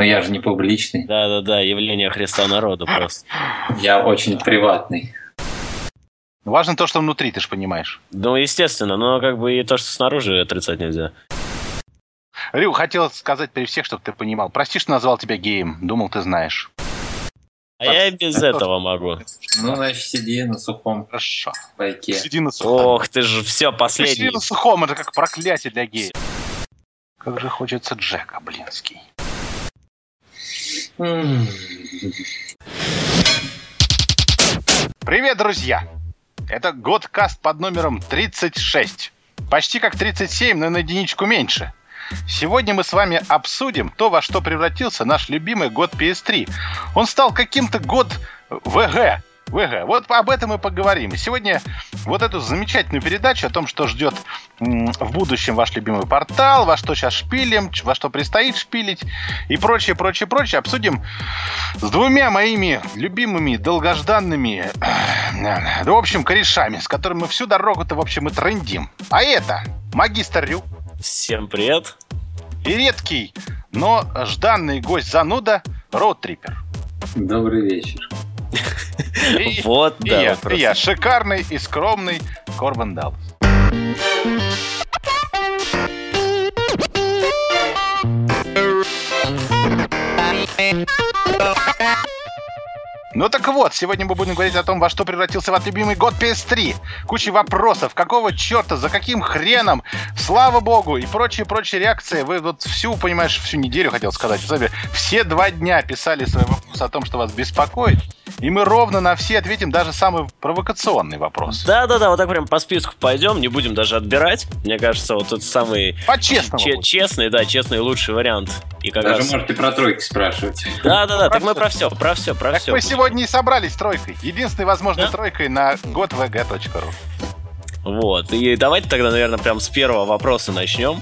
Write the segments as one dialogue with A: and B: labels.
A: Но я же не публичный.
B: Да-да-да, явление Христа народу просто.
A: Я очень приватный.
C: Важно то, что внутри, ты же понимаешь.
B: Ну, естественно, но как бы и то, что снаружи отрицать нельзя.
C: Рю, хотел сказать при всех, чтобы ты понимал. Прости, что назвал тебя геем. Думал, ты знаешь.
B: А я и без этого могу.
A: Ну, значит, сиди на сухом
C: Хорошо.
A: пайке.
C: Сиди на сухом.
B: Ох, ты же все
C: Ты
B: последний.
C: Сиди на сухом, это как проклятие для геев. Как же хочется Джека, блинский. Привет, друзья! Это Годкаст под номером 36. Почти как 37, но на единичку меньше. Сегодня мы с вами обсудим то, во что превратился наш любимый год PS3. Он стал каким-то год ВГ. ВГ. Вот об этом и поговорим. И сегодня вот эту замечательную передачу о том, что ждет в будущем ваш любимый портал, во что сейчас шпилим, во что предстоит шпилить и прочее, прочее, прочее, обсудим с двумя моими любимыми, долгожданными, да, в общем, корешами, с которыми мы всю дорогу-то, в общем, и трендим. А это магистр Рю
B: Всем привет.
C: и редкий, но жданный гость зануда Роутрипер.
A: Добрый вечер.
C: И,
B: Вот,
C: и
B: да,
C: я,
B: вопрос.
C: и я, шикарный и скромный Корбан Даллас. Ну так вот, сегодня мы будем говорить о том, во что превратился ваш любимый год PS3. Куча вопросов, какого черта, за каким хреном, слава богу, и прочие-прочие реакции. Вы вот всю, понимаешь, всю неделю, хотел сказать, все два дня писали свои вопросы о том, что вас беспокоит. И мы ровно на все ответим, даже самый провокационный вопрос.
B: Да-да-да, вот так прям по списку пойдем, не будем даже отбирать. Мне кажется, вот тут самый
C: По-честному.
B: че-
C: будет.
B: честный, да, честный лучший вариант. И как
A: Даже
B: раз...
A: можете про тройки спрашивать.
B: Да-да-да, так мы про все, про все, про
C: Так
B: все.
C: мы сегодня и собрались тройкой. Единственной возможной
B: Да?
C: тройкой на godvg.ru.
B: Вот, и давайте тогда, наверное, прям с первого вопроса начнем,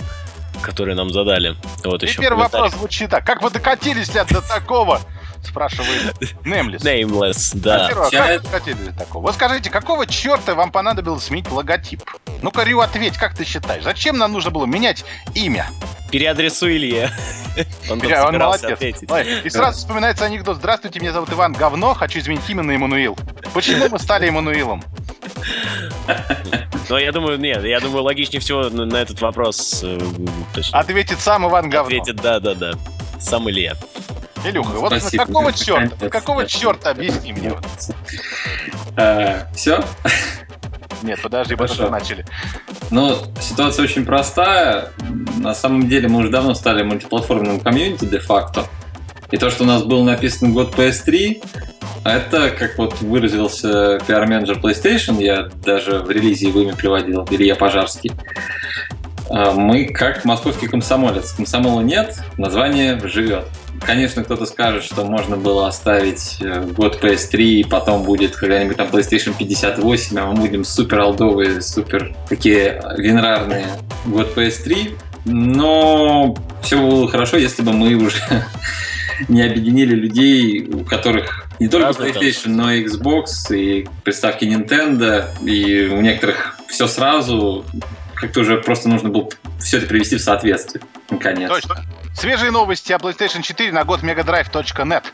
B: который нам задали. Вот
C: И
B: еще
C: первый вопрос звучит так. Как вы докатились ли до такого? Спрашивает.
B: Nameless,
C: А
B: да.
C: первый,
A: Я
C: как
A: это-
C: вы до такого? Вот скажите, какого черта вам понадобилось сменить логотип? Ну-ка, Рю, ответь, как ты считаешь? Зачем нам нужно было менять имя?
B: Переадресуй Илье. Он
C: Бля, он молодец.
B: ответить.
C: Ой, И сразу вспоминается анекдот. Здравствуйте, меня зовут Иван Говно, хочу изменить имя на Эммануил. Почему мы стали Эммануилом?
B: Но я думаю, нет, я думаю, логичнее всего на на этот вопрос э, точнее,
C: Ответит сам Иван Говно.
B: ответит да-да-да. Сам Илья.
C: Илюха, вот
A: Спасибо.
C: какого черта? Какого черта? Объясни мне. вот.
A: Все?
C: Нет, подожди, только начали.
A: Ну, ситуация очень простая. На самом деле мы уже давно стали мультиплатформенным комьюнити де-факто. И то, что у нас был написан год PS3, это, как вот выразился пиар-менеджер PlayStation, я даже в релизе его имя приводил, Илья Пожарский, а, мы как московский комсомолец. Комсомола нет, название живет. Конечно, кто-то скажет, что можно было оставить э, год PS3, и потом будет когда-нибудь там PlayStation 58, а мы будем супер алдовые, супер такие винрарные год PS3. Но все было хорошо, если бы мы уже не объединили людей, у которых не только PlayStation, но и Xbox, и приставки Nintendo, и у некоторых все сразу. Как-то уже просто нужно было все это привести в соответствие. Наконец.
C: Точно. Свежие новости о PlayStation 4 на год megadrive.net.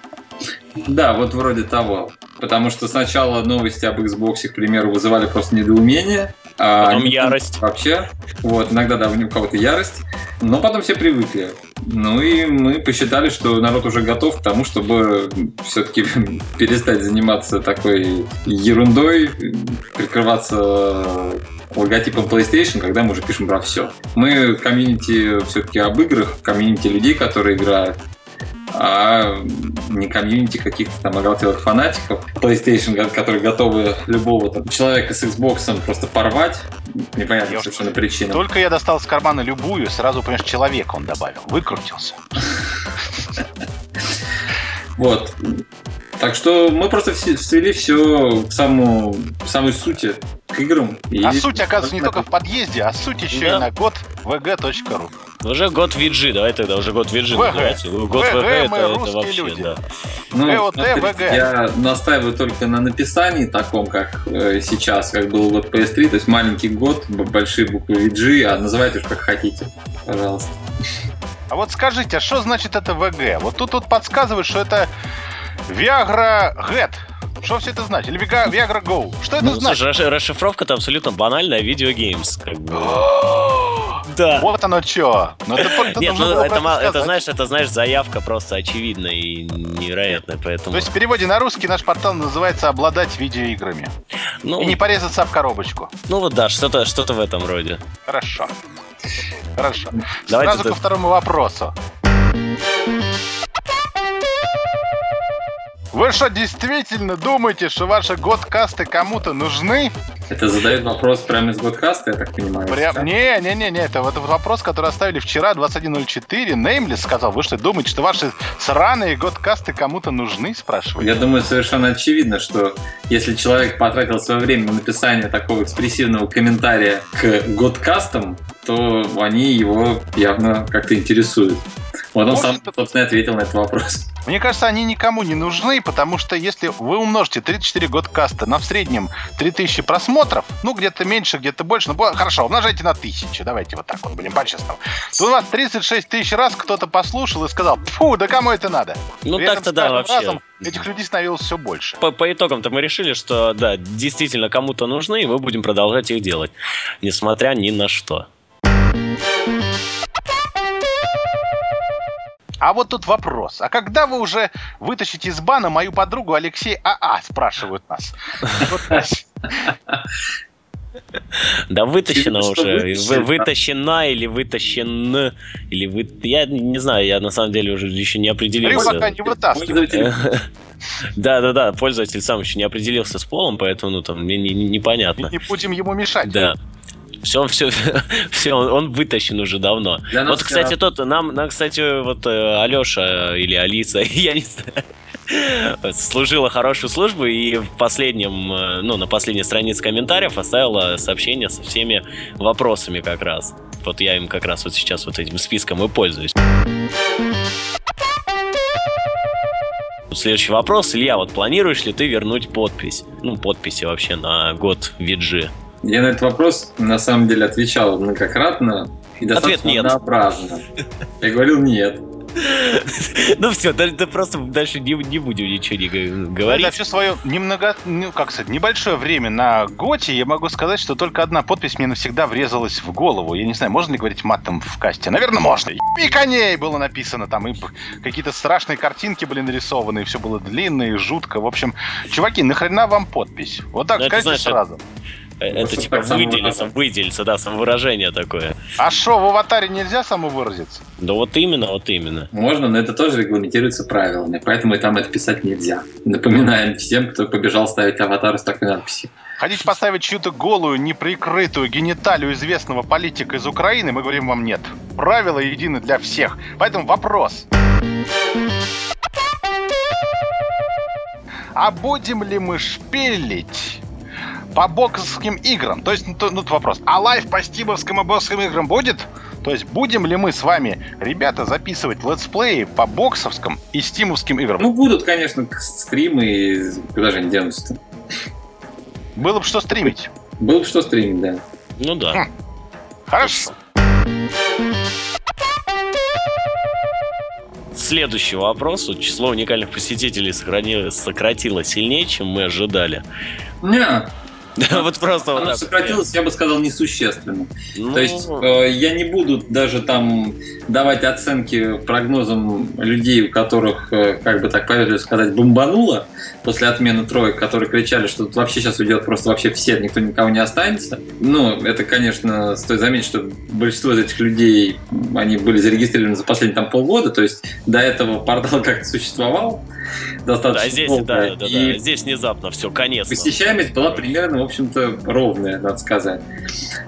A: Да, вот вроде того. Потому что сначала новости об Xbox, к примеру, вызывали просто недоумение. а
B: Потом
A: они
B: ярость.
A: Вообще. Вот, иногда, да, у кого-то ярость. Но потом все привыкли. Ну и мы посчитали, что народ уже готов к тому, чтобы все-таки перестать заниматься такой ерундой, прикрываться логотипом PlayStation, когда мы уже пишем про все. Мы комьюнити все-таки об играх, комьюнити людей, которые играют, а не комьюнити каких-то там оголтелых фанатиков PlayStation, ко- которые готовы любого там, человека с Xbox просто порвать. Непонятно совершенно причина.
C: Только я достал с кармана любую, сразу, понимаешь, человека он добавил. Выкрутился.
A: Вот. Так что мы просто свели все к самому, к самой сути, к играм. И-
C: А суть, оказывается, не только в подъезде, а суть еще
B: Да.
C: и на год vg.ru.
B: Уже год VG, давай тогда уже год VG
C: VG.
B: называйте. Год
C: VG,
B: VG это, это вообще,
C: люди.
B: да.
A: Ну,
C: ГОТ,
A: смотрите,
C: ВГ.
A: я настаиваю только на написании таком, как э, сейчас, как был год PS3, то есть маленький год, большие буквы VG, а называйте уж как хотите, пожалуйста.
C: А вот скажите, а что значит это ВГ? Вот тут вот подсказывают, что это Viagra Get. Что все это значит? Или Viagra, Viagra Go? Что это
B: Ну,
C: значит?
B: слушай, расш- расшифровка-то абсолютно банальная, видеогеймс. Как бы. Да.
C: Вот оно что. Ну, это, это
B: Нет, ну это, это, знаешь, это, знаешь, заявка просто очевидная и невероятная, поэтому...
C: То есть в переводе на русский наш портал называется «Обладать видеоиграми».
B: ну,
C: И не порезаться об коробочку.
B: ну вот да, что-то что в этом роде.
C: Хорошо. Хорошо.
B: Давайте
C: Сразу
B: ты-
C: ко второму вопросу. Вы что, действительно думаете, что ваши годкасты кому-то нужны?
A: Это задает вопрос прямо из Годкаста, я так понимаю.
C: Прям...
A: да?
C: Не, не, не, не, это вот вопрос, который оставили вчера, 21.04. Неймлис сказал, вы что, думаете, что ваши сраные годкасты кому-то нужны, спрашиваете?
A: Я думаю, совершенно очевидно, что если человек потратил свое время на написание такого экспрессивного комментария к годкастам, то они его явно как-то интересуют. Вот он сам, собственно, и ответил на этот вопрос.
C: Мне кажется, они никому не нужны, потому что если вы умножите 34 годкаста на в среднем 3000 просмотров, ну, где-то меньше, где-то больше, ну, хорошо, умножайте на 1000, давайте вот так вот будем по-честному. То у вас 36 тысяч раз кто-то послушал и сказал, фу, да кому это надо?
B: Ну так-то да, вообще.
C: разом этих людей становилось все больше.
B: По, по итогам-то мы решили, что да, действительно кому-то нужны, и мы будем продолжать их делать, несмотря ни на что.
C: А вот тут вопрос. А когда вы уже вытащите из бана мою подругу Алексей АА, спрашивают нас.
B: Да вытащено
A: Что
B: уже. вытащена или вытащен. Или вы... Я не знаю, я на самом деле уже еще не определился.
C: пока не
B: Да, да, да, пользователь сам еще не определился с полом, поэтому ну там мне не- не- непонятно.
C: Не будем ему мешать.
B: Да. Все, все, все, он, он вытащен уже давно.
A: Для
B: Вот, кстати,
A: вчера-
B: тот, нам, нам, кстати, вот э, Алеша или Алиса, я не знаю, служила хорошую службу и в последнем, э, ну, на последней странице комментариев оставила сообщение со всеми вопросами как раз. Вот я им как раз вот сейчас вот этим списком и пользуюсь. Следующий вопрос. Илья, вот планируешь ли ты вернуть подпись? Ну, подписи вообще на год VG.
A: Я на этот вопрос на самом деле отвечал многократно и достаточно
B: нет.
A: однообразно. Я говорил нет.
B: Ну все, да, просто дальше не, не будем ничего не г-
C: За
B: говорить.
C: все свое немного, ну, как сказать, небольшое время на Готе я могу сказать, что только одна подпись мне навсегда врезалась в голову. Я не знаю, можно ли говорить матом в касте? Наверное, можно. И коней было написано там, и какие-то страшные картинки были нарисованы, и все было длинно и жутко. В общем, чуваки, нахрена вам подпись? Вот так
B: Ну, это
C: скажите
B: знаешь,
C: сразу.
B: Э, Это типа выделиться, выделиться, да, самовыражение такое.
C: А что, в аватаре нельзя самовыразиться?
B: Да вот именно, вот именно.
A: Можно, но это тоже регламентируется правилами, поэтому и там это писать нельзя. Напоминаем всем, кто побежал ставить аватар с такой надписью.
C: Хотите поставить чью-то голую, неприкрытую гениталию известного политика из Украины, мы говорим вам нет. Правила едины для всех. Поэтому вопрос. А будем ли мы шпилить по боксовским играм? То есть, ну, то- ну, тут вопрос. А live по стимовским и боксовским играм будет? То есть, будем ли мы с вами, ребята, записывать летсплеи по боксовским и стимовским играм?
A: Ну, будут, конечно, стримы, и куда же они денутся
C: Было бы что стримить.
A: Было бы что стримить, да.
B: Ну да.
C: Хорошо.
B: Следующий вопрос. Вот число уникальных посетителей сократилось сильнее, чем мы ожидали.
A: Не,
B: Да, вот просто вот
A: оно
B: так.
A: сократилось, я бы сказал, несущественно.
B: Ну,
A: То есть э, я не буду даже там давать оценки прогнозам людей, у которых, э, как бы так поверили сказать, бомбануло после отмены троек, которые кричали, что тут вообще сейчас уйдет просто вообще все, никто никого не останется. Ну, это, конечно, стоит заметить, что большинство из этих людей, они были зарегистрированы за последние там полгода, то есть до этого портал как-то существовал достаточно
B: да, здесь,
A: долго.
B: да, да, да,
A: И
B: здесь внезапно все, конец.
A: Посещаемость была примерно, в общем-то, ровная, надо сказать.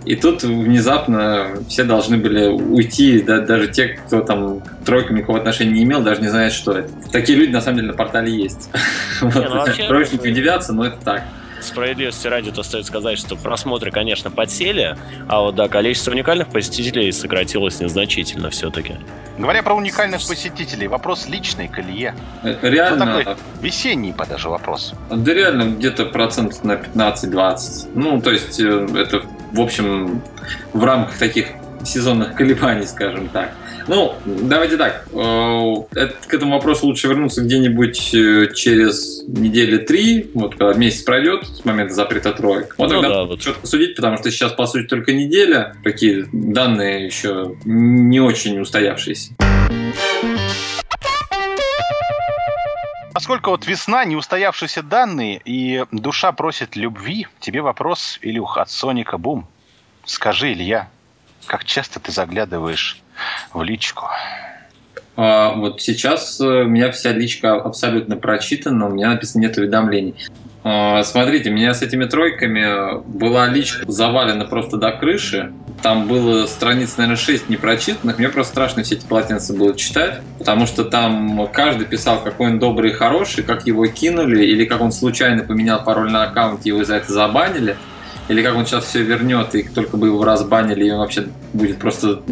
A: И тут внезапно все должны были уйти, да, даже те, кто там к тройкам никакого отношения не имел, даже не знает, что это. Такие люди, на самом деле, на портале есть. Вот.
B: ну вообще-
A: Троечники удивятся, но это так.
B: Справедливости ради, то стоит сказать, что просмотры, конечно, подсели, а вот да, количество уникальных посетителей сократилось незначительно все-таки.
C: Говоря про уникальных посетителей, вопрос личный к Илье.
A: Э,
C: Ну,
A: Реально,
C: такой весенний даже вопрос.
A: да реально где-то процентов на 15-20. Ну, то есть э, это, в общем, в рамках таких сезонных колебаний, скажем так. Ну, давайте так. Э, к этому вопросу лучше вернуться где-нибудь э, через недели три, вот когда месяц пройдет с момента запрета троек. Вот ну, тогда да, вот. четко судить, потому что сейчас, по сути, только неделя. Такие данные еще не очень устоявшиеся.
C: Поскольку вот весна, неустоявшиеся данные, и душа просит любви, тебе вопрос, Илюх, от Соника Бум. Скажи, Илья, как часто ты заглядываешь в личку?
A: А, вот сейчас э, у меня вся личка абсолютно прочитана, у меня написано нет уведомлений. А, смотрите, у меня с этими тройками была личка завалена просто до крыши. Там было страниц, наверное, 6 непрочитанных. Мне просто страшно все эти полотенца было читать, потому что там каждый писал, какой он добрый и хороший, как его кинули, или как он случайно поменял пароль на аккаунте, его за это забанили или как он сейчас все вернет, и только бы его разбанили, и он вообще будет просто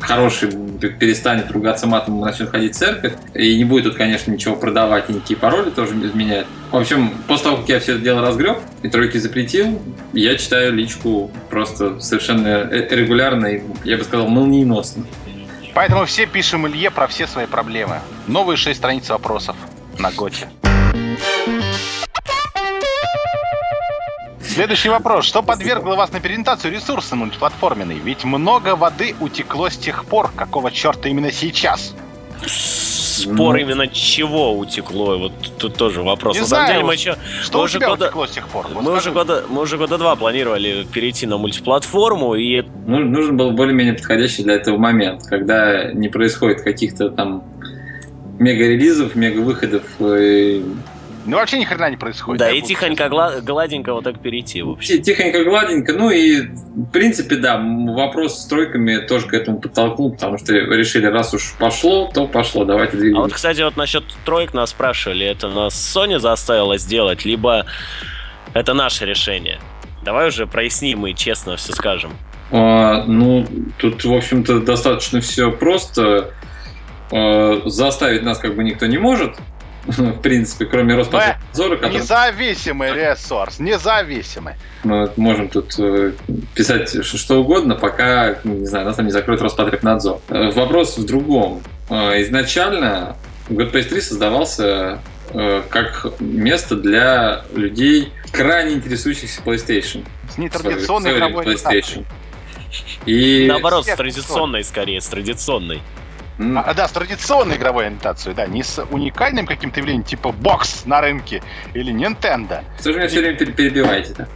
A: хороший, перестанет ругаться матом, начнет ходить в церковь, и не будет тут, конечно, ничего продавать, и никакие пароли тоже изменять. В общем, после того, как я все это дело разгреб и тройки запретил, я читаю личку просто совершенно э, регулярно и, я бы сказал, молниеносно.
C: Поэтому все пишем Илье про все свои проблемы. Новые шесть страниц вопросов на Готе. Следующий вопрос. Что подвергло вас на переориентацию ресурсы мультиплатформенной? Ведь много воды утекло с тех пор. Какого черта именно сейчас?
B: Спор ну, именно чего утекло? Вот тут тоже вопрос.
C: Не на знаю, деле мы еще... Что мы у тебя года, утекло с тех пор?
B: Вот мы, уже года, мы уже года два планировали перейти на мультиплатформу, и...
A: Ну, нужен был более-менее подходящий для этого момент, когда не происходит каких-то там мега-релизов, мега-выходов, и
C: ну, вообще ни хрена не происходит.
B: Да, и тихонько, гла- гладенько вот так перейти, в общем.
A: Тихонько, гладенько. Ну и, в принципе, да, вопрос с тройками тоже к этому подтолкнул, потому что решили, раз уж пошло, то пошло, давайте двигаемся.
B: А вот, кстати, вот насчет троек нас спрашивали, это нас Sony заставила сделать, либо это наше решение? Давай уже проясним и честно все скажем.
A: А, ну, тут, в общем-то, достаточно все просто. А, заставить нас как бы никто не может. В принципе, кроме Роспотребнадзора.
C: Который... Независимый ресурс, независимый.
A: Мы можем тут э, писать что угодно, пока, не знаю, нас там не закроет Роспотребнадзор. Э, вопрос в другом. Э, изначально GoodPace 3 создавался как место для людей, крайне интересующихся PlayStation.
C: С нетрадиционной PlayStation.
B: И... Наоборот, с традиционной скорее, с традиционной.
C: А, да, с традиционной игровой ориентацией, да, не с уникальным каким-то явлением типа бокс на рынке или Nintendo.
A: Же меня все время перебиваете-то?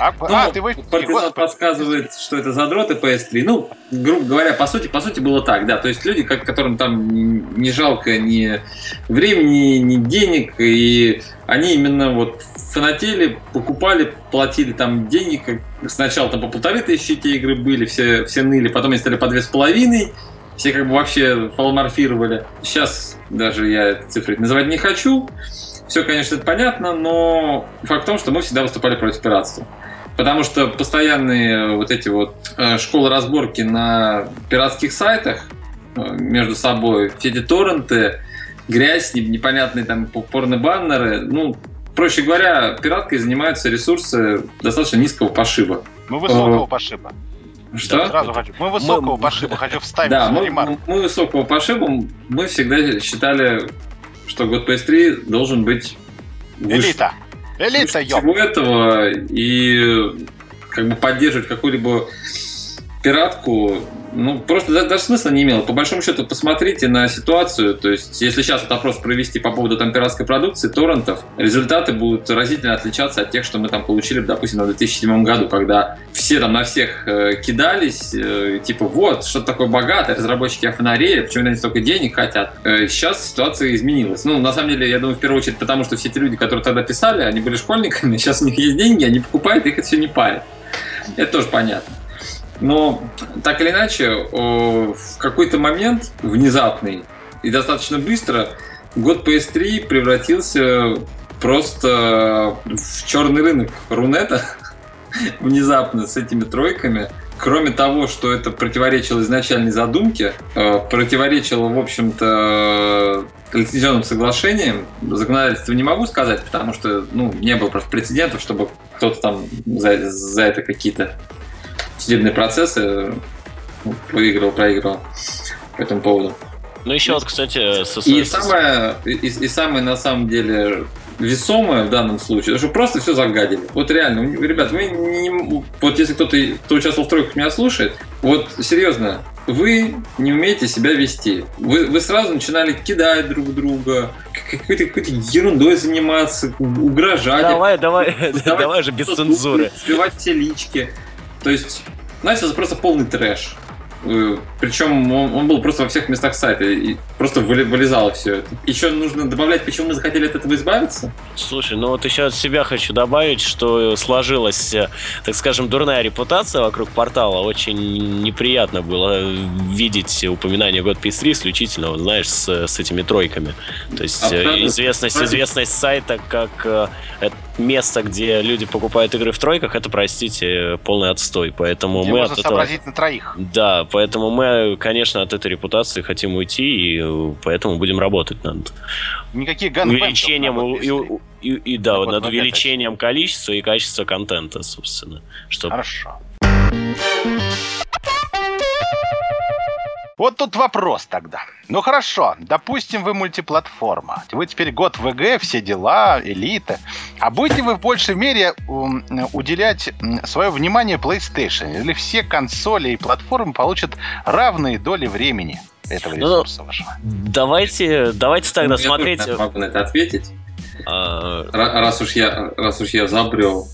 A: А, ну, а, ты вы... Партизан подсказывает, что это задроты PS3. Ну, грубо говоря, по сути, по сути было так, да. То есть люди, которым там не жалко ни времени, ни денег, и они именно вот фанатели, покупали, платили там деньги, сначала там по полторы тысячи эти игры были, все, все ныли, потом они стали по две с половиной, все как бы вообще полуморфировали. Сейчас даже я цифры называть не хочу. Все, конечно, это понятно, но факт в том, что мы всегда выступали против пиратства. Потому что постоянные вот эти вот э, школы разборки на пиратских сайтах э, между собой, все эти торренты, грязь, непонятные там порно-баннеры, ну, проще говоря, пираткой занимаются ресурсы достаточно низкого пошиба.
C: Ну, высокого пошиба.
A: Что?
C: Сразу хочу. Мы высокого мы, пошиба, хочу вставить
A: да, мы, мы, мы высокого пошиба, мы всегда считали, что год PS3 должен быть
C: выше. Элита. Элита,
A: выше всего этого и как бы поддерживать какую-либо пиратку ну, просто даже, смысла не имело. По большому счету, посмотрите на ситуацию. То есть, если сейчас этот опрос провести по поводу там пиратской продукции, торрентов, результаты будут разительно отличаться от тех, что мы там получили, допустим, в 2007 году, когда все там на всех э, кидались, э, типа, вот, что такое богатое, разработчики офонарели, почему они столько денег хотят. Э, сейчас ситуация изменилась. Ну, на самом деле, я думаю, в первую очередь, потому что все эти люди, которые тогда писали, они были школьниками, сейчас у них есть деньги, они покупают, их это все не парит. Это тоже понятно. Но так или иначе, в какой-то момент внезапный и достаточно быстро год PS3 превратился просто в черный рынок Рунета внезапно с этими тройками. Кроме того, что это противоречило изначальной задумке, э, противоречило, в общем-то, лицензионным соглашениям, законодательство не могу сказать, потому что ну, не было просто прецедентов, чтобы кто-то там за, за это какие-то судебные процессы, ну, выиграл, проиграл. по этому поводу.
B: Ну, еще вот, кстати,
A: со, и, самое, и, и самое, на самом деле, весомое в данном случае, что просто все загадили. Вот реально, ребят, вы не, вот если кто-то, кто участвовал в тройках, меня слушает, вот серьезно, вы не умеете себя вести. Вы, вы сразу начинали кидать друг друга, какой-то какой ерундой заниматься, угрожать.
B: Давай, давай, давай же без цензуры.
A: Сбивать все лички. То есть, это просто полный трэш. Э, Причем он, он был просто во всех местах сайта, и просто вылезало все это. Еще нужно добавлять, почему мы захотели от этого избавиться?
B: Слушай, ну вот еще от себя хочу добавить, что сложилась, э, так скажем, дурная репутация вокруг портала. Очень неприятно было видеть упоминание God PS3 исключительно, вот, знаешь, с, с этими тройками. То есть э, Абсолютно. известность, известность сайта как место, где люди покупают игры в тройках, это, простите, полный отстой. Поэтому
C: где
B: мы
C: можно от этого... на троих.
B: Да, Поэтому мы, конечно, от этой репутации хотим уйти, и э, поэтому будем работать над
C: Никаких
B: увеличением и, и, и, да, вот над увеличением количества и качества контента, собственно.
C: Чтобы... Хорошо. Вот тут вопрос тогда. Ну хорошо, допустим, вы мультиплатформа. Вы теперь год ВГ, все дела, элита. А будете вы в большей мере уделять свое внимание PlayStation? Или все консоли и платформы получат равные доли времени этого ну, ресурса ну, вашего?
B: Давайте, давайте тогда ну, смотреть...
A: Я могу на это ответить. А... Раз уж я, раз уж я забрел.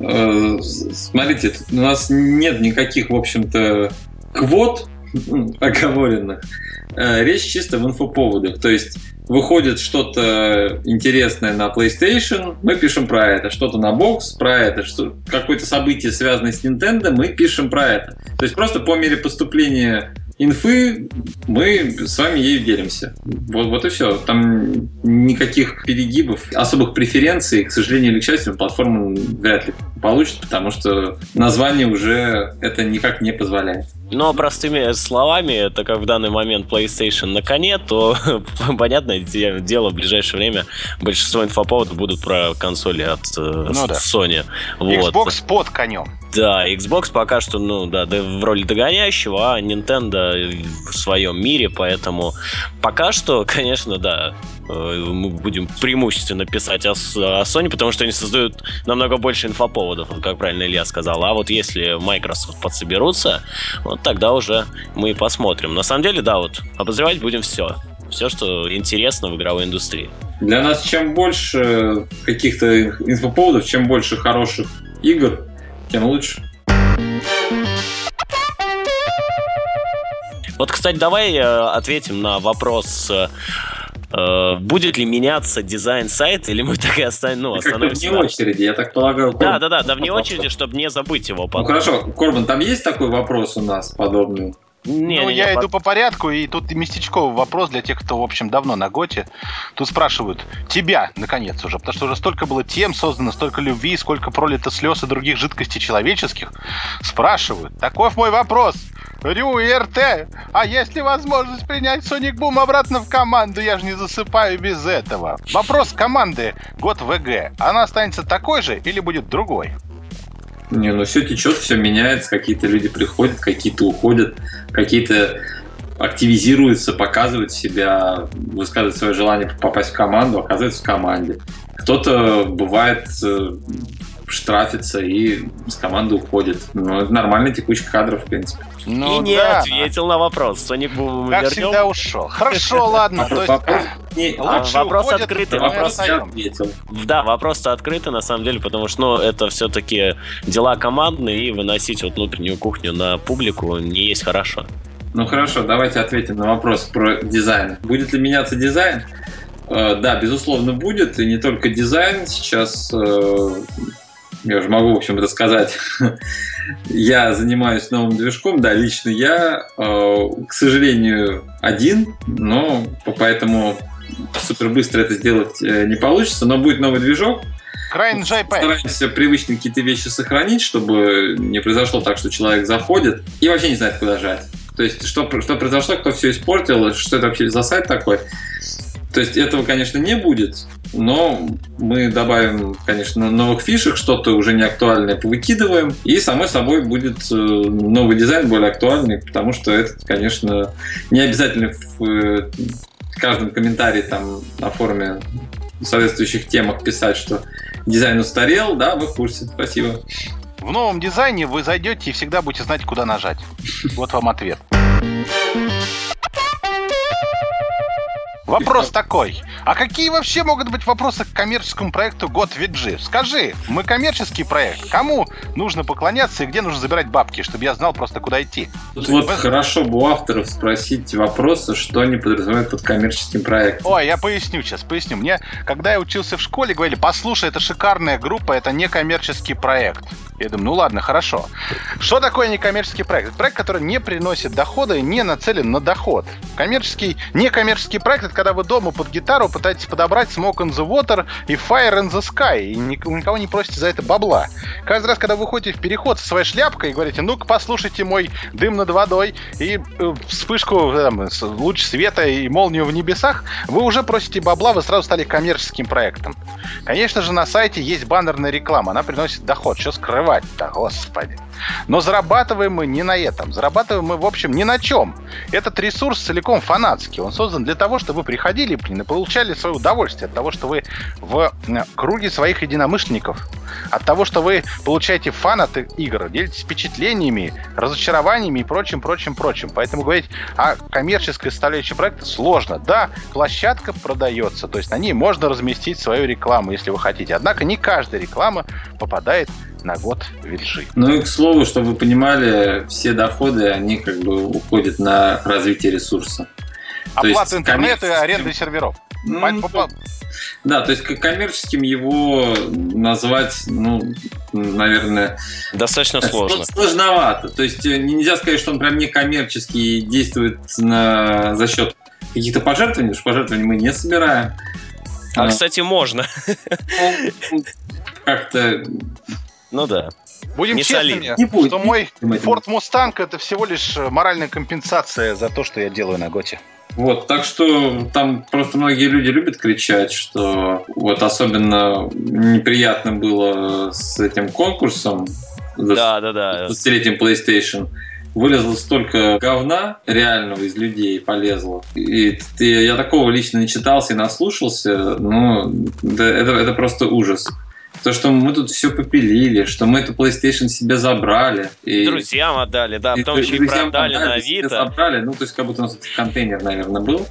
A: Э, смотрите, у нас нет никаких, в общем-то, квот оговоренных. Э, речь чисто в инфоповодах. То есть выходит что-то интересное на PlayStation, мы пишем про это. Что-то на Box, про это. Что, какое-то событие, связанное с Nintendo, мы пишем про это. То есть просто по мере поступления инфы мы с вами ей делимся. Вот, вот и все. Там никаких перегибов, особых преференций, к сожалению или к счастью, платформа вряд ли получит, потому что название уже это никак не позволяет.
B: Но простыми словами, это как в данный момент PlayStation на коне, то понятное дело, в ближайшее время большинство инфоповодов будут про консоли от э, ну, да. Sony.
C: Xbox под конем.
B: Да, Xbox пока что, ну да, в роли догоняющего, а Nintendo в своем мире, поэтому пока что, конечно, да, мы будем преимущественно писать о, о Sony, потому что они создают намного больше инфоповодов, вот как правильно Илья сказал. А вот если Microsoft подсоберутся, вот тогда уже мы посмотрим. На самом деле, да, вот обозревать будем все. Все, что интересно в игровой индустрии.
A: Для нас чем больше каких-то инфоповодов, чем больше хороших игр, тем лучше.
B: Вот, кстати, давай э, ответим на вопрос, э, э, будет ли меняться дизайн сайта, или мы так и останем, ну,
A: остановимся. Вне очереди, я так полагаю.
B: Да, да, да, да, вне очереди, чтобы не забыть его
A: потом. Ну хорошо, Корбан, там есть такой вопрос у нас подобный?
C: Не, ну, не, я не, иду по... по порядку, и тут местечковый вопрос для тех, кто, в общем, давно на Готе. Тут спрашивают тебя, наконец, уже, потому что уже столько было тем создано, столько любви, сколько пролито слез и других жидкостей человеческих. Спрашивают, таков мой вопрос. Рю и РТ, а есть ли возможность принять Соник Бум обратно в команду? Я же не засыпаю без этого. Вопрос команды Год ВГ. Она останется такой же или будет другой?
A: Не, ну все течет, все меняется, какие-то люди приходят, какие-то уходят, какие-то активизируются, показывают себя, высказывают свое желание попасть в команду, оказывается в команде. Кто-то бывает э, штрафится и с команды уходит. Ну, это нормальная текучка кадров, в принципе.
B: Ну, и не да, ответил на вопрос. Соник
C: Бум Как вернем? всегда ушел. Хорошо, ладно.
B: Вопрос, вопрос открытый. Вопрос я ответил. Да, вопрос-то открытый, на самом деле, потому что ну, это все-таки дела командные, и выносить вот внутреннюю кухню на публику не есть хорошо.
A: Ну хорошо, давайте ответим на вопрос про дизайн. Будет ли меняться дизайн? Э, да, безусловно, будет. И не только дизайн. Сейчас э, я уже могу, в общем, рассказать. я занимаюсь новым движком, да, лично я, э, к сожалению, один, но поэтому супер быстро это сделать э, не получится, но будет новый движок.
C: CryEngine
A: Стараемся привычные какие-то вещи сохранить, чтобы не произошло так, что человек заходит и вообще не знает, куда жать. То есть, что, что произошло, кто все испортил, что это вообще за сайт такой. То есть этого, конечно, не будет. но мы добавим, конечно, новых фишек, что-то уже не актуальное повыкидываем, и, само собой, будет э, новый дизайн более актуальный, потому что это, конечно, не обязательно в э, каждом комментарии там на форуме в соответствующих темах писать, что дизайн устарел, да, вы в курсе, спасибо.
C: В новом дизайне вы зайдете и всегда будете знать, куда нажать. Вот вам ответ. Вопрос такой. А какие вообще могут быть вопросы к коммерческому проекту Год VG? Скажи, мы коммерческий проект. Кому нужно поклоняться и где нужно забирать бабки, чтобы я знал просто куда идти?
A: Тут вот хорошо бы у авторов спросить вопросы, что они подразумевают под коммерческим проектом.
C: Ой, я поясню сейчас, поясню. Мне, когда я учился в школе, говорили, послушай, это шикарная группа, это не коммерческий проект. Я думаю, ну ладно, хорошо. Что такое некоммерческий проект? Это проект, который не приносит дохода и не нацелен на доход. Коммерческий, некоммерческий проект — это когда вы дома под гитару пытаетесь подобрать Smoke on the Water и Fire in the Sky, и никого не просите за это бабла. Каждый раз, когда вы выходите в переход со своей шляпкой и говорите, ну-ка послушайте мой дым над водой и э, вспышку, там, луч света и молнию в небесах, вы уже просите бабла, вы сразу стали коммерческим проектом. Конечно же, на сайте есть баннерная реклама, она приносит доход. Что скрывать-то, господи. Но зарабатываем мы не на этом. Зарабатываем мы, в общем, ни на чем. Этот ресурс целиком фанатский. Он создан для того, чтобы приходили, блин, и получали свое удовольствие от того, что вы в круге своих единомышленников, от того, что вы получаете фан от игр, делитесь впечатлениями, разочарованиями и прочим, прочим, прочим. Поэтому говорить о коммерческой составляющей проекта сложно. Да, площадка продается, то есть на ней можно разместить свою рекламу, если вы хотите. Однако не каждая реклама попадает на год ветши.
A: Ну и к слову, чтобы вы понимали, все доходы, они как бы уходят на развитие ресурса.
C: Оплата интернета и аренда серверов.
A: Ну, да, то есть коммерческим его назвать, ну, наверное...
B: Достаточно сложно.
A: Сложновато. То есть э, нельзя сказать, что он прям не коммерческий действует на, за счет каких-то пожертвований, потому что пожертвований мы не собираем.
B: А, а кстати, можно.
A: Ну, как-то
B: ну да.
C: Будем не честными, не будет, что мой Ford Mustang это всего лишь э, моральная компенсация за то, что я делаю на Готе.
A: Вот, так что там просто многие люди любят кричать, что вот особенно неприятно было с этим конкурсом.
B: Да, да, да.
A: С летним PlayStation вылезло столько говна реального из людей полезло. И, и я такого лично не читался и наслушался, но да, это, это просто ужас. То, что мы тут все попилили, что мы эту PlayStation себе забрали.
B: И, друзьям отдали, да, потом еще и продали отдали, на Авито.
A: Забрали, ну, то есть, как будто у нас контейнер, наверное, был.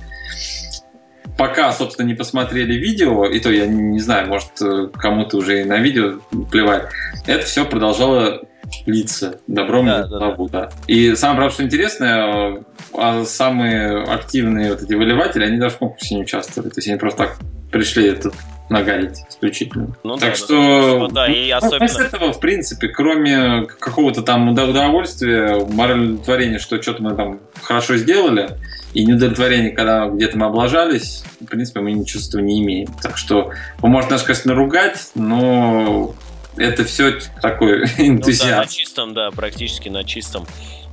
A: Пока, собственно, не посмотрели видео, и то я не, не знаю, может, кому-то уже и на видео плевать, это все продолжало литься добром да, да, да. да. И самое правда, что интересное, а самые активные вот эти выливатели, они даже в конкурсе не участвовали. То есть они просто так пришли тут нагадить исключительно. Ну, так да, что,
B: да, и ну, особенно...
A: Без этого, в принципе, кроме какого-то там удовольствия, морального что что-то мы там хорошо сделали, и неудовлетворение, когда где-то мы облажались, в принципе, мы ничего этого не имеем. Так что вы можете нас, конечно, ругать, но это все такой энтузиазм. Ну, да,
B: на чистом, да, практически на чистом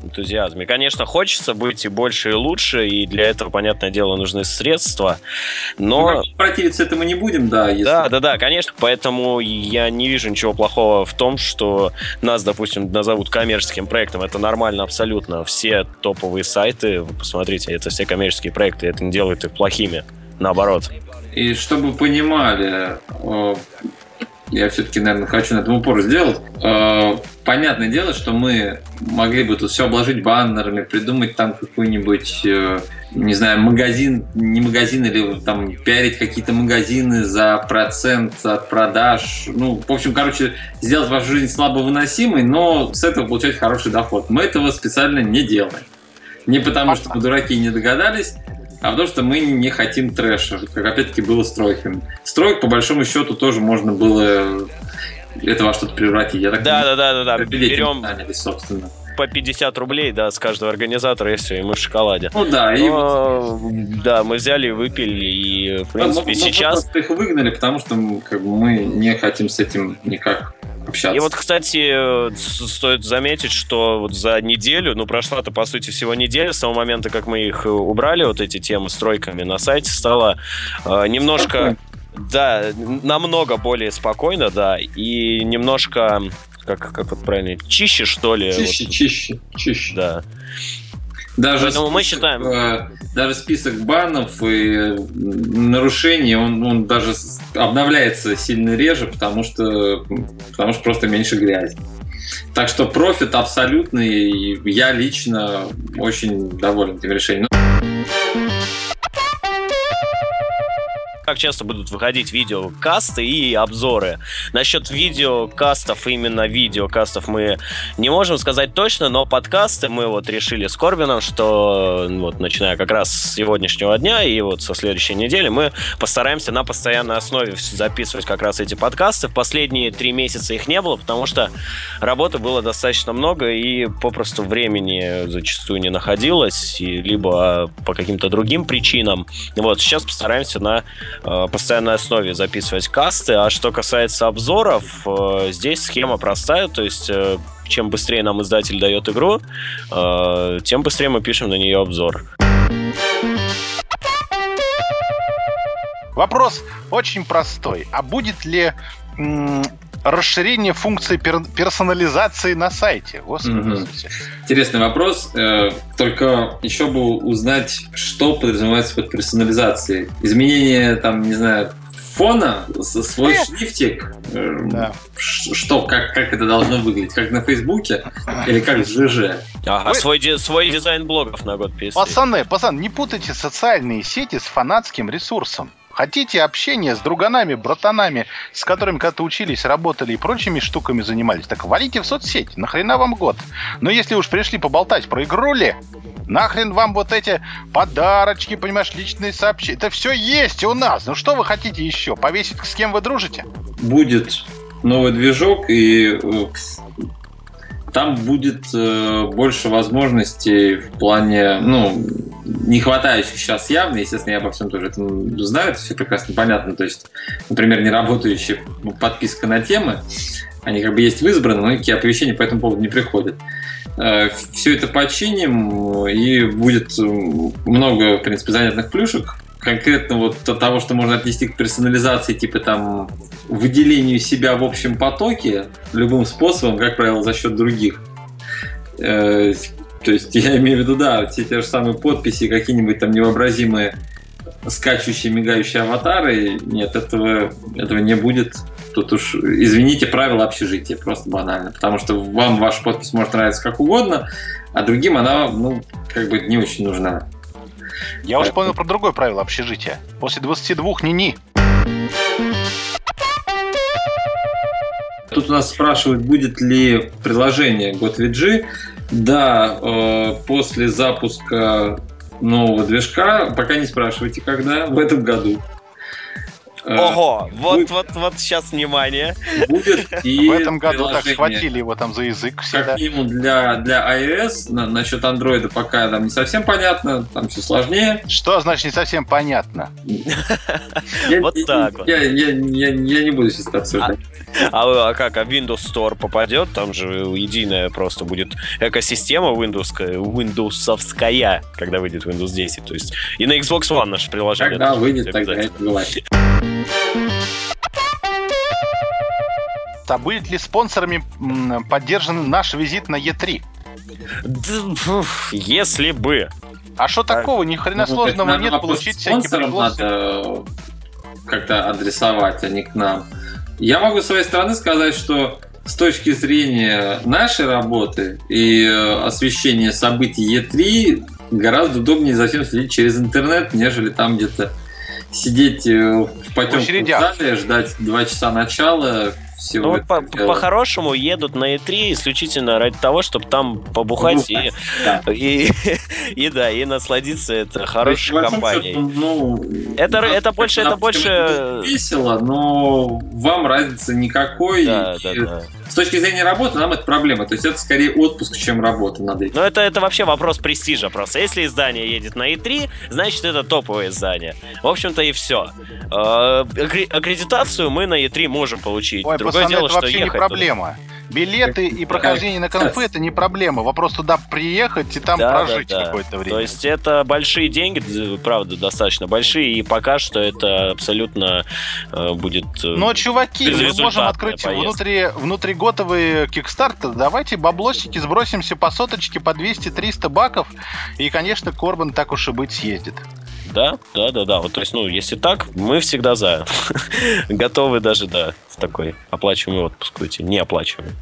B: энтузиазме. Конечно, хочется быть и больше, и лучше, и для этого, понятное дело, нужны средства, но...
A: Ну, противиться этому не будем, да.
B: Если... Да, да, да, конечно, поэтому я не вижу ничего плохого в том, что нас, допустим, назовут коммерческим проектом. Это нормально абсолютно. Все топовые сайты, вы посмотрите, это все коммерческие проекты, это не делает их плохими, наоборот.
A: И чтобы понимали, я все-таки, наверное, хочу на этом упор сделать. Э, понятное дело, что мы могли бы тут все обложить баннерами, придумать там какой-нибудь, э, не знаю, магазин, не магазин, или там пиарить какие-то магазины за процент от продаж. Ну, в общем, короче, сделать вашу жизнь слабо выносимой, но с этого получать хороший доход. Мы этого специально не делаем. Не потому, что мы дураки не догадались, а потому что мы не хотим трэша, как опять-таки было с тройками. Стройк, по большому счету, тоже можно было это во что-то превратить. Я так
B: да, да, да, да, да. Берем собственно. по 50 рублей, да, с каждого организатора, и все, и мы в шоколаде.
A: Ну да,
B: и Но, да, мы взяли, выпили, и в принципе
A: мы,
B: сейчас...
A: Мы их выгнали, потому что как бы, мы не хотим с этим никак общаться.
B: И вот, кстати, стоит заметить, что вот за неделю, ну, прошла-то, по сути, всего неделя, с того момента, как мы их убрали, вот эти темы с тройками на сайте, стало э, немножко... Да, намного более спокойно, да, и немножко, как, как вот правильно, чище, что ли.
A: Чище,
B: вот,
A: чище, чище.
B: Да.
A: Даже
B: Поэтому мы
A: список,
B: считаем-
A: э, даже список банов и нарушений, он, он даже обновляется сильно реже, потому что, потому что просто меньше грязи. Так что профит абсолютный, я лично очень доволен этим решением.
B: Как часто будут выходить видеокасты и обзоры. Насчет видеокастов, именно видеокастов мы не можем сказать точно, но подкасты мы вот решили с Корбином, что вот начиная как раз с сегодняшнего дня и вот со следующей недели мы постараемся на постоянной основе записывать как раз эти подкасты. В последние три месяца их не было, потому что работы было достаточно много и попросту времени зачастую не находилось, и либо по каким-то другим причинам. Вот, сейчас постараемся на э, постоянной основе записывать касты. А что касается обзоров, э, здесь схема простая, то есть э, чем быстрее нам издатель дает игру, э, тем быстрее мы пишем на нее обзор.
C: Вопрос очень простой. А будет ли расширение функции пер- персонализации на сайте? Господи,
A: Мгм.
C: Иисусе.
A: Интересный вопрос. э, Только еще бы узнать, что подразумевается под персонализацией. Изменение, там, не знаю, фона, свой шрифтик. э,
C: Да.
A: Что, как, как это должно выглядеть? Как на Фейсбуке или как в ЖЖ?
B: Ага,
C: Вы-
B: свой, свой дизайн блогов на год переслать.
C: Пацаны, пацаны, не путайте социальные сети с фанатским ресурсом. Хотите общения с друганами, братанами, с которыми когда-то учились, работали и прочими штуками занимались, так валите в соцсети, нахрена вам год. Но если уж пришли поболтать про игрули, нахрен вам вот эти подарочки, понимаешь, личные сообщения. Это все есть у нас. Ну что вы хотите еще? Повесить, с кем вы дружите?
A: Будет новый движок, и э, там будет э, больше возможностей в плане, ну, не хватающих сейчас явно, естественно, я обо всем тоже это знаю, это все прекрасно понятно, то есть, например, не работающая подписка на темы, они как бы есть в избранном, но никакие оповещения по этому поводу не приходят. Все это починим, и будет э, много, в принципе, занятных плюшек. Конкретно вот от того, что можно отнести к персонализации, типа там выделению себя в общем потоке любым способом, как правило, за счет других. Э, То есть я имею в виду, да, все те же самые подписи, какие-нибудь там невообразимые скачущие, мигающие аватары. Нет, этого, этого не будет. Тут уж, извините, правила общежития, просто банально. Потому что вам ваша подпись может нравиться как угодно, а другим она, ну, как бы не очень нужна.
C: Я уже понял про другое правило общежития. После 22 ни-ни.
A: Тут у нас спрашивают, будет ли приложение GotVG. Да, э, после запуска нового движка, пока не спрашивайте, когда, в этом году. Э,
B: Ого, вот, вот, вот сейчас внимание.
A: Будет и
C: В этом году так схватили его там за язык всегда.
A: Как минимум для, для iOS, на- насчет Android пока там не совсем понятно, там все сложнее.
C: Что значит не совсем понятно?
B: Вот так вот.
A: Я, не буду сейчас это обсуждать.
B: А, а как, а Windows Store попадет? Там же единая просто будет экосистема Windows, Windowsовская, когда выйдет Windows 10. То есть и на Xbox One наше приложение.
A: Когда выйдет, тогда это бывает.
C: А будет ли спонсорами поддержан наш визит на Е3?
B: Да, фух, Если бы.
C: А что такого? Ни хрена
A: Ну,
C: сложного
A: это, наверное,
C: нет, получить всякие
A: надо как-то адресовать, а не к нам. Я могу с своей стороны сказать, что с точки зрения нашей работы и э, освещения событий Е3 гораздо удобнее за всем следить через интернет, нежели там где-то сидеть э, в потемках в зале, ждать два часа начала всего
B: Ну, вот
A: этого
B: по-
A: дела.
B: по-хорошему едут на E3 исключительно ради того, чтобы там побухать и,
A: Да.
B: и, и да, и насладиться это
A: То есть,
B: хорошей
A: большому
B: компанией.
A: ну,
B: Это-
A: да,
B: это больше- это больше-
A: весело, но вам разницы никакой.
B: Да,
A: И
B: да, да.
A: С точки зрения работы нам это проблема. То есть это скорее отпуск, чем работа над этим.
B: Но это, это вообще вопрос престижа просто. Если издание едет на E3, значит это топовое издание. В общем-то и все. аккредитацию мы на E3 можем получить.
C: Ой,
B: Другое
C: пацаны,
B: дело,
C: это
B: что
C: вообще не
B: ехать туда.
C: Билеты и прохождение на конфы это не проблема. Вопрос туда приехать и там
B: Да,
C: прожить
B: да, да.
C: какое-то время.
B: То есть это большие деньги, правда, достаточно большие, и пока что это абсолютно э, будет... э,
C: Но, чуваки, мы можем открыть
B: поездка.
C: внутри, внутриготовый кикстарт. Давайте баблосики сбросимся по соточке, по 200-300 баков. И, конечно, Корбан так уж и быть съездит.
B: Да, да, да, да. Вот, то есть, ну, если так, мы всегда за. Готовы даже, да, в такой оплачиваемый отпуск уйти. Не оплачиваемый.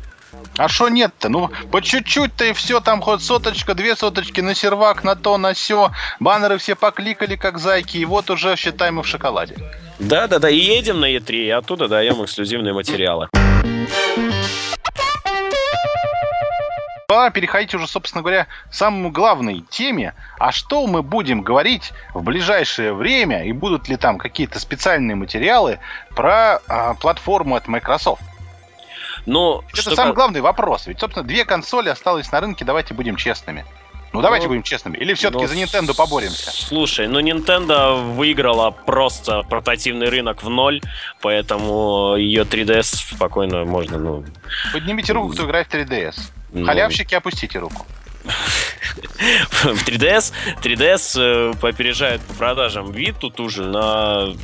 C: А что нет-то? Ну, по чуть-чуть-то и все, там хоть соточка, две соточки на сервак, на то, на все. Баннеры все покликали, как зайки, и вот уже, считай, мы в шоколаде.
B: Да, да, да, и едем на Е3, и оттуда даем эксклюзивные материалы.
C: Пора переходить уже, собственно говоря, к самому главной теме. А что мы будем говорить в ближайшее время, и будут ли там какие-то специальные материалы про а, платформу от Microsoft?
B: Ну,
C: Это
B: что
C: самый
B: ка-
C: главный вопрос. Ведь, собственно, две консоли осталось на рынке, давайте будем честными. Ну, давайте
B: Ну,
C: будем честными. Или все-таки
B: ну,
C: за Nintendo поборемся?
B: Слушай, ну Nintendo выиграла просто портативный рынок в ноль, поэтому ее 3DS спокойно можно, ну...
C: Поднимите руку, кто играет в 3DS.
B: Ну,
C: Халявщики, опустите руку.
B: в 3DS, 3DS э, попережает по продажам Vita ту же на,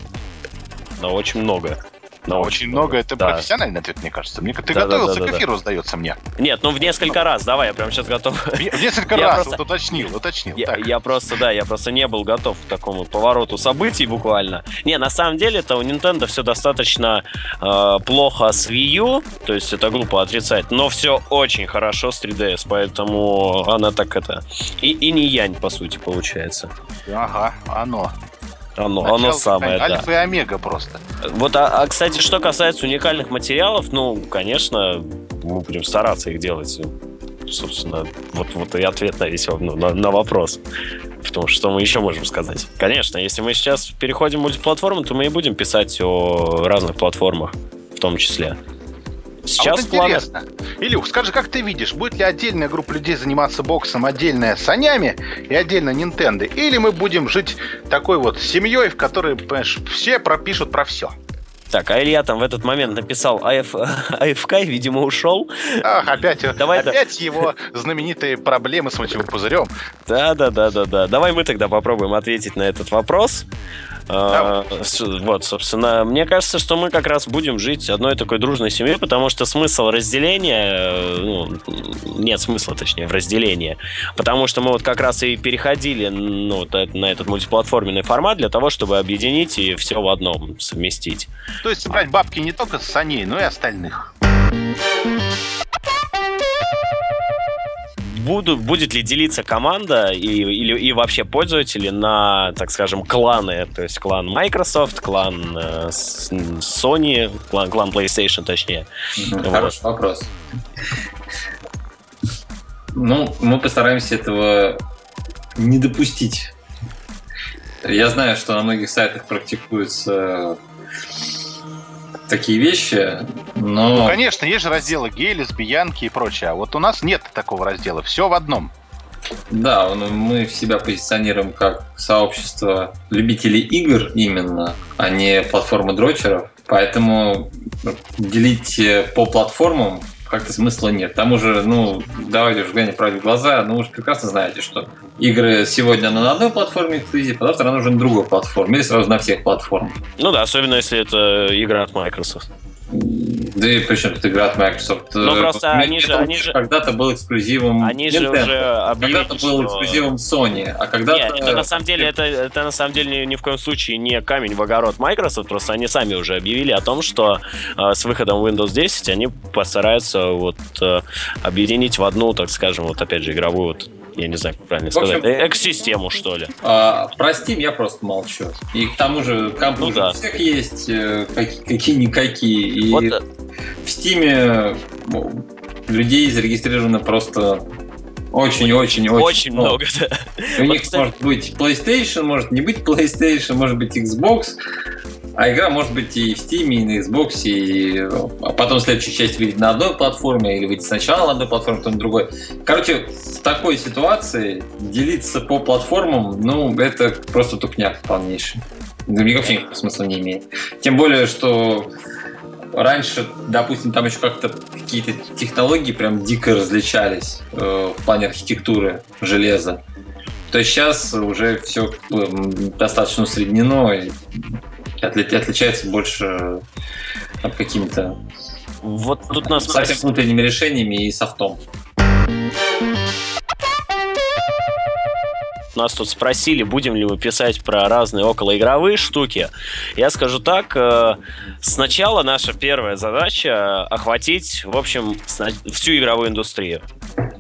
B: на очень много. На
C: Очень много. Это
B: Да.
C: профессиональный ответ, мне кажется. Мне, ты
B: Да, да,
C: готовился
B: да, да,
C: к эфиру, сдается мне.
B: Нет, ну в несколько раз, давай, я прям сейчас готов.
C: В несколько
B: Я
C: раз
B: просто-
C: вот уточнил, уточнил.
B: Я,
C: Так.
B: я просто, да, я просто не был готов к такому повороту событий буквально. Не, на самом деле это у Nintendo все достаточно э, плохо с Wii U, то есть это глупо отрицать, но все очень хорошо с 3DS, поэтому она так это... И, и не янь, по сути, получается.
C: Ага, оно.
B: Оно,
C: Начало
B: оно самое, да.
C: Альфа и омега просто.
B: Вот, а, а, кстати, что касается уникальных материалов, ну, конечно, мы будем стараться их делать. Собственно, вот, вот и ответ на весь ну, на, на вопрос. Потому что мы еще можем сказать? Конечно, если мы сейчас переходим в мультиплатформу, то мы и будем писать о разных платформах в том числе. Сейчас
C: а вот интересно. Илюх, скажи, как ты видишь, будет ли отдельная группа людей заниматься боксом, отдельная санями и отдельно Nintendo? Или мы будем жить такой вот семьей, в которой, понимаешь, все пропишут про все?
B: Так, а Илья там в этот момент написал АФ... АФК, видимо, ушел.
C: Ах, опять,
B: Давай, да.
C: опять его знаменитые проблемы с мочевым пузырем.
B: Да, да, да, да, да. Давай мы тогда попробуем ответить на этот вопрос. А, Вот, собственно, мне кажется, что мы как раз будем жить одной такой дружной семьей, потому что смысл разделения, э, ну, нет смысла, точнее, в разделении, потому что мы вот как раз и переходили ну, на этот мультиплатформенный формат для того, чтобы объединить и все в одном совместить.
C: То есть собрать бабки не только с саней, но и остальных.
B: Буду, будет ли делиться команда и, или, и вообще пользователи на, так скажем, кланы, то есть клан Microsoft, клан э, Sony, клан, клан PlayStation, точнее.
A: Мгм,
B: Вот.
A: Хороший вопрос. Ну, мы постараемся этого не допустить. Я знаю, что на многих сайтах практикуются такие вещи, но...
C: Ну, конечно, есть же разделы гей, лесбиянки и прочее. А вот у нас нет такого раздела. Все в одном.
A: Да, мы себя позиционируем как сообщество любителей игр именно, а не платформы дрочеров. Поэтому делить по платформам как-то смысла нет. К тому же, ну, давайте уж глянем правде в глаза, ну, же прекрасно знаете, что игры сегодня на одной платформе эксклюзив, а завтра она уже на другой платформе, или сразу на всех платформах.
B: Ну да, особенно если это игра от Microsoft.
A: Да и причем тут игра от Microsoft.
B: Ну,
A: Э,
B: просто
A: Metal
B: они же- они же-
A: Когда-то был эксклюзивом
B: Они же
A: Nintendo.
B: уже объявили,
A: Когда-то был эксклюзивом Sony, а когда-то...
B: Нет, это на самом деле, это, это на самом деле ни, ни в коем случае не камень в огород Microsoft, просто они сами уже объявили о том, что э, с выходом Windows 10 они постараются вот э, объединить в одну, так скажем, вот опять же игровую вот я не знаю, как правильно
A: В общем-
B: сказать, экосистему, что ли.
A: А, про Steam я просто молчу. И к тому же компы
B: Ну да.
A: у всех есть, э, какие- какие-никакие. И
B: Вот, э,
A: в Steam ну, людей зарегистрировано просто очень-очень-очень
B: очень много, да.
A: У
B: Вот,
A: них
B: кстати-
A: может быть PlayStation, может не быть PlayStation, может быть Xbox. А игра может быть и в Steam, и на Xbox, и а потом следующая часть выйдет на одной платформе, или выйдет сначала на одной платформе, потом на другой. Короче, в такой ситуации делиться по платформам, ну, это просто тупняк полнейший. Вообще никакого смысла не имеет. Тем более, что раньше, допустим, там еще как-то какие-то технологии прям дико различались э, в плане архитектуры железа. То есть сейчас уже все бы, достаточно усреднено и отли- отличается больше от какими-то
B: Вот тут нас
A: совсем внутренними решениями и софтом.
B: Нас тут спросили, будем ли мы писать про разные околоигровые штуки. Я скажу так, э, сначала наша первая задача охватить, в общем, всю игровую индустрию.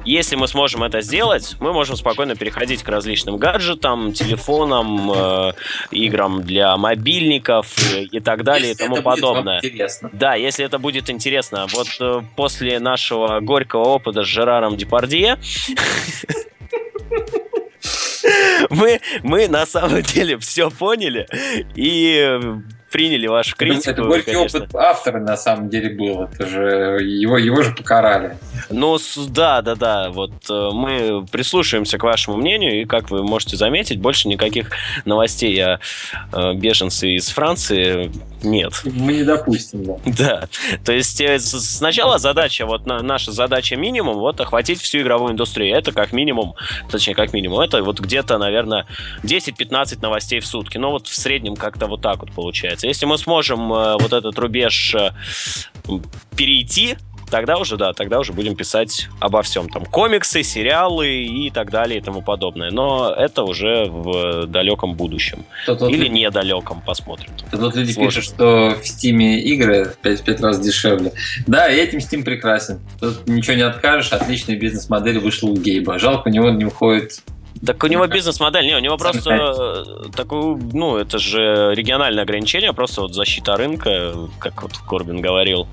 B: Если мы сможем это сделать, мы можем спокойно переходить к различным гаджетам, телефонам, э, играм для мобильников э, и так далее
A: Если
B: и тому подобное. Да, если это будет интересно. Вот э, после нашего горького опыта с Жераром Депардье мы, мы на самом деле все поняли и приняли вашу критику.
A: это горький
B: конечно.
A: опыт автора на самом деле был. Это же его, его же покарали.
B: Ну, да, да, да. Вот э, мы прислушаемся к вашему мнению, и как вы можете заметить, больше никаких новостей о э, беженце из Франции нет.
A: Мы не допустим, да.
B: Да, то есть э, сначала задача, вот на- наша задача минимум, вот охватить всю игровую индустрию. Это как минимум, точнее как минимум, это вот где-то, наверное, 10-15 новостей в сутки. Ну вот в среднем как-то вот так вот получается. Если мы сможем э, вот этот рубеж э, перейти, тогда уже, да, тогда уже будем писать обо всем. Там комиксы, сериалы и так далее и тому подобное. Но это уже в далеком будущем.
A: Тут вот,
B: Или недалеком, посмотрим.
A: тут вот люди
B: Сложно.
A: пишут, что в Стиме игры 5, раз дешевле. Да, и этим Steam прекрасен. Тут ничего не откажешь, отличная бизнес-модель вышла у Гейба. Жалко, у него не уходит
B: Так у него бизнес-модель, не, у него просто э, такой, ну, это же региональное ограничение, просто вот защита рынка, как вот Корбин говорил.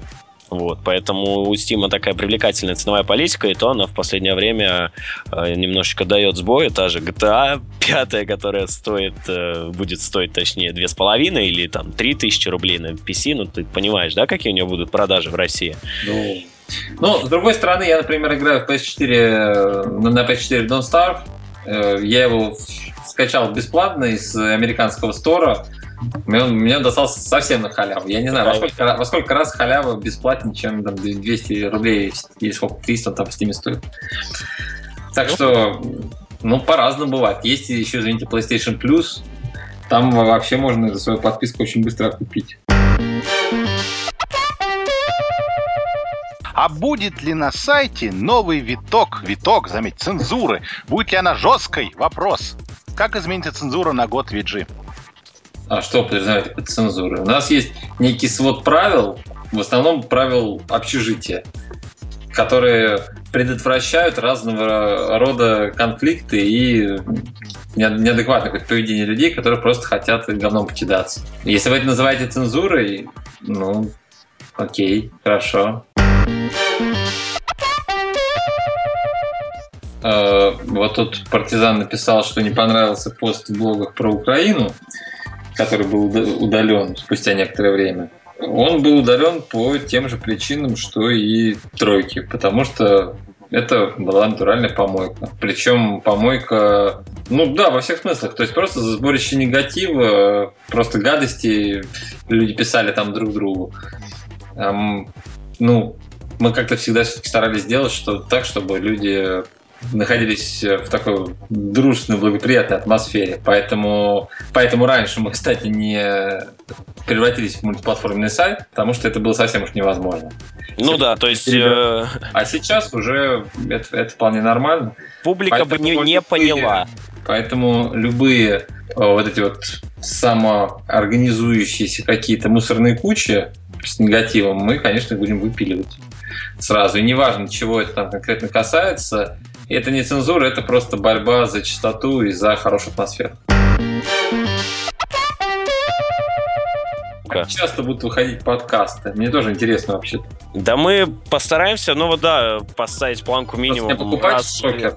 B: Вот, поэтому у Стима такая привлекательная ценовая политика, и то она в последнее время э, немножечко дает сбой. Та же GTA 5, которая стоит, э, будет стоить, точнее, 2,5 или там 3 тысячи рублей на PC, ну, ты понимаешь, да, какие у нее будут продажи в России?
A: Ну, ну, с другой стороны, я, например, играю в PS4, э, на PS4 Don't Starve. Э, Я его скачал бесплатно из американского стора. Он, мне он достался совсем на халяву. Я не знаю, во сколько, во сколько раз халява бесплатнее, чем там, 200 рублей или сколько, 300 он там в Steam стоит. Так что, ну, по-разному бывает. Есть еще, извините, PlayStation Plus. Там вообще можно за свою подписку очень быстро купить.
C: А будет ли на сайте новый виток, виток, заметь, цензуры? Будет ли она жесткой? Вопрос. Как изменится цензура на год VG?
A: А что подразумевает под цензурой? У нас есть некий свод правил, в основном правил общежития, которые предотвращают разного рода конфликты и не- неадекватное поведение людей, которые просто хотят говном покидаться. Если вы это называете цензурой, ну, окей, хорошо. Вот тут партизан написал, что не понравился пост в блогах про Украину, который был уда- удален спустя некоторое время. Он был удален по тем же причинам, что и тройки, потому что это была натуральная помойка. Причем помойка, ну да, во всех смыслах. То есть просто за сборище негатива, просто гадости люди писали там друг другу. Эм, ну, мы как-то всегда старались сделать что так, чтобы люди находились в такой дружественной, благоприятной атмосфере. Поэтому, поэтому раньше мы, кстати, не превратились в мультиплатформенный сайт, потому что это было совсем уж невозможно.
B: Ну да, то есть э,
A: А сейчас уже это, это вполне нормально.
B: публика бы не,
A: Поэтому
B: не поняла.
A: Поэтому любые э, вот эти вот самоорганизующиеся какие-то мусорные кучи с негативом мы, конечно, будем выпиливать сразу. И неважно, чего это там конкретно касается, это не цензура, это просто борьба за чистоту и за хорошую атмосферу. Как часто будут выходить подкасты? Мне тоже интересно вообще.
B: Да мы постараемся, ну вот да, поставить планку минимум
A: покупать
B: раз...
A: шокер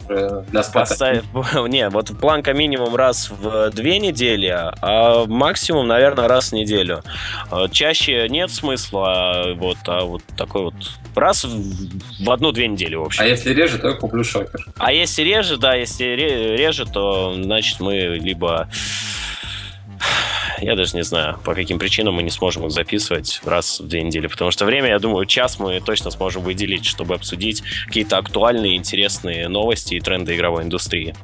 A: для спата.
B: Поставить, не, вот планка минимум раз в две недели, а максимум, наверное, раз в неделю. Э, Чаще нет смысла, а вот, а вот такой вот раз в в одну-две недели, в общем.
A: А если реже, то я куплю шокер.
B: А если реже, да, если ре- реже, то значит мы либо я даже не знаю, по каким причинам мы не сможем их записывать раз в две недели. Потому что время, я думаю, час мы точно сможем выделить, чтобы обсудить какие-то актуальные, интересные новости и тренды игровой индустрии.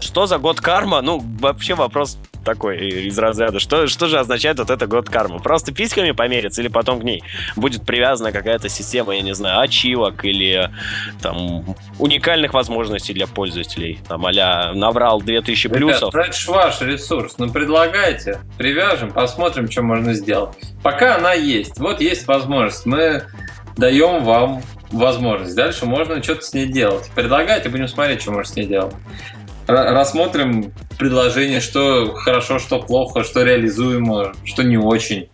B: Что за год карма? Ну, вообще вопрос такой из разряда. Что, что же означает вот это год кармы? Просто письками помериться или потом к ней будет привязана какая-то система, я не знаю, ачивок или там уникальных возможностей для пользователей? Там а наврал 2000 плюсов.
A: Ребят, это же ваш ресурс. Ну, предлагайте, привяжем, посмотрим, что можно сделать. Пока она есть. Вот есть возможность. Мы даем вам возможность. Дальше можно что-то с ней делать. Предлагайте, будем смотреть, что можно с ней делать рассмотрим предложение, что хорошо, что плохо, что реализуемо, что не очень.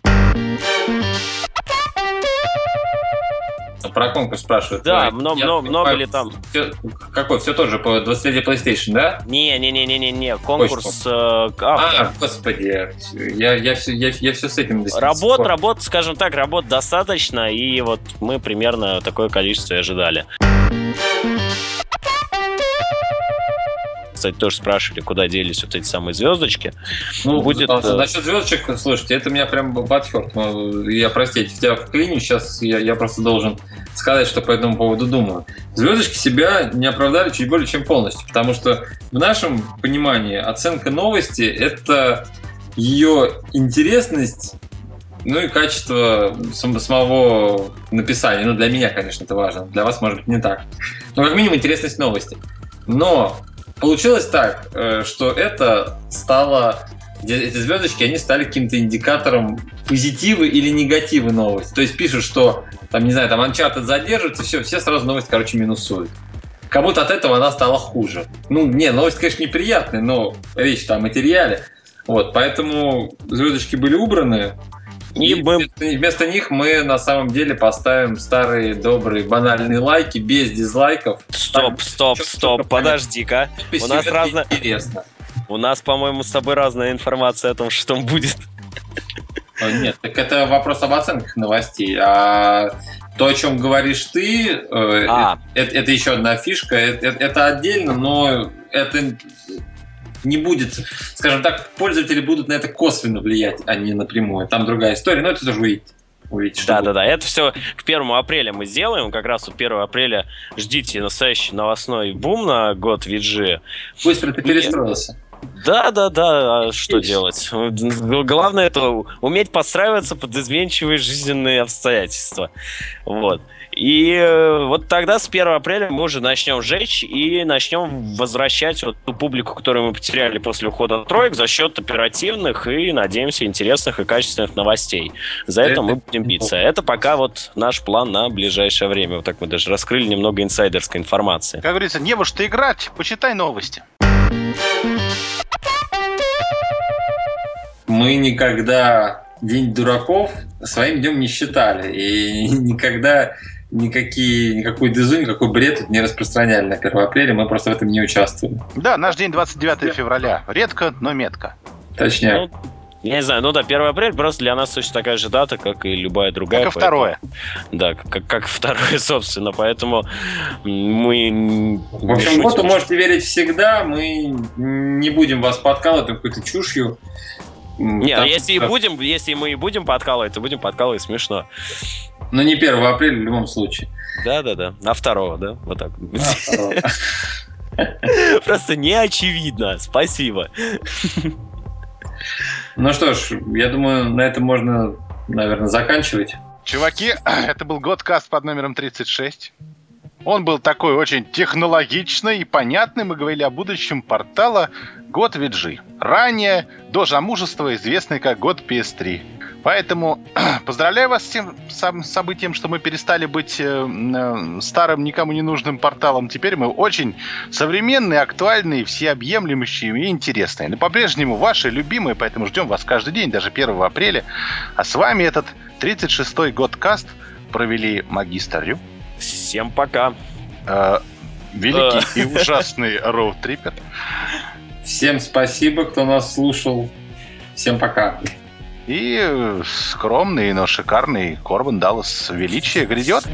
A: Про конкурс спрашивают.
B: Да, много, много, много ли там?
A: Все, какой? Все тоже по 20-летию PlayStation, да?
B: Не-не-не-не-не, конкурс... Э,
A: а, господи, я, я, все, я, я все с этим
B: Работ, работ, скажем так, работ достаточно, и вот мы примерно такое количество и ожидали. Кстати, тоже спрашивали, куда делись вот эти самые звездочки.
A: Ну, будет... А, э, насчет звездочек, слушайте, это меня прям подхерт. Я, простите, тебя вклиню, сейчас я, я просто должен сказать, что по этому поводу думаю. Звездочки себя не оправдали чуть более чем полностью, потому что в нашем понимании оценка новости — это ее интересность ну и качество самого написания. Ну, для меня, конечно, это важно. Для вас, может быть, не так. Но как минимум интересность новости. Но Получилось так, э, что это стало эти звездочки, они стали каким-то индикатором позитивы или негативы новости. То есть пишут, что там, не знаю, там Uncharted задерживается, все, все сразу новость, короче, минусуют. Как будто от этого она стала хуже. Ну, не, новость, конечно, неприятная, но речь там о материале. Вот, поэтому звездочки были убраны, и, и мы... вместо, вместо них мы на самом деле поставим старые добрые банальные лайки без дизлайков.
B: Стоп, стоп, стоп, подожди-ка. У нас разная... Интересно. У нас, по-моему, с тобой разная информация о том, что там будет.
A: Нет, так это вопрос об оценках новостей. А то, о чем говоришь ты, э, а. это, это еще одна фишка. Это, это отдельно, но это не будет, скажем так, пользователи будут на это косвенно влиять, а не напрямую. Там другая история, но это тоже увидите.
B: Увидите, да, да, да. Это все к первому апреля мы сделаем. Как раз у 1 апреля ждите настоящий новостной бум на год VG.
A: Быстро ты перестроился.
B: Да, да, да, а что делать? Главное это уметь подстраиваться под изменчивые жизненные обстоятельства. Вот. И э, вот тогда с 1 апреля мы уже начнем жечь и начнем возвращать вот ту публику, которую мы потеряли после ухода троек за счет оперативных и, надеемся, интересных и качественных новостей. За это мы будем биться. Это пока вот наш план на ближайшее время. Вот так мы даже раскрыли немного инсайдерской информации.
C: Как говорится, не во что играть, почитай новости.
A: Мы никогда День дураков своим днем не считали. И никогда никакие, никакой дезу, никакой бред тут не распространяли на 1 апреля, мы просто в этом не участвовали.
C: Да, наш день 29 февраля. Редко, но метко.
A: Точнее.
B: Ну, я не знаю, ну да, 1 апреля просто для нас точно такая же дата, как и любая другая.
C: Как и второе.
B: Да, как, как второе, собственно, поэтому мы...
A: В общем, боту можете верить всегда, мы не будем вас подкалывать какой-то чушью.
B: Не, Там, если, и будем, если мы и будем подкалывать, то будем подкалывать смешно.
A: Но не 1 апреля в любом случае.
B: Да-да-да. А второго, да? Вот так. Просто не очевидно. Спасибо.
A: Ну что ж, я думаю, на этом можно, наверное, заканчивать.
C: Чуваки, это был Годкаст под номером 36. Он был такой очень технологичный и понятный. Мы говорили о будущем портала Год VG. Ранее, до замужества, известный как Год PS3. Поэтому поздравляю вас с тем сам, событием, что мы перестали быть э, э, старым, никому не нужным порталом. Теперь мы очень современные, актуальные, всеобъемлющие и интересные. Но по-прежнему ваши любимые, поэтому ждем вас каждый день, даже 1 апреля. А с вами этот 36-й год каст провели магистр Рю.
B: Всем пока.
C: Э, великий и ужасный Роуд Триппер.
A: Всем спасибо, кто нас слушал. Всем пока.
C: И скромный, но шикарный Корбан Даллас величие грядет.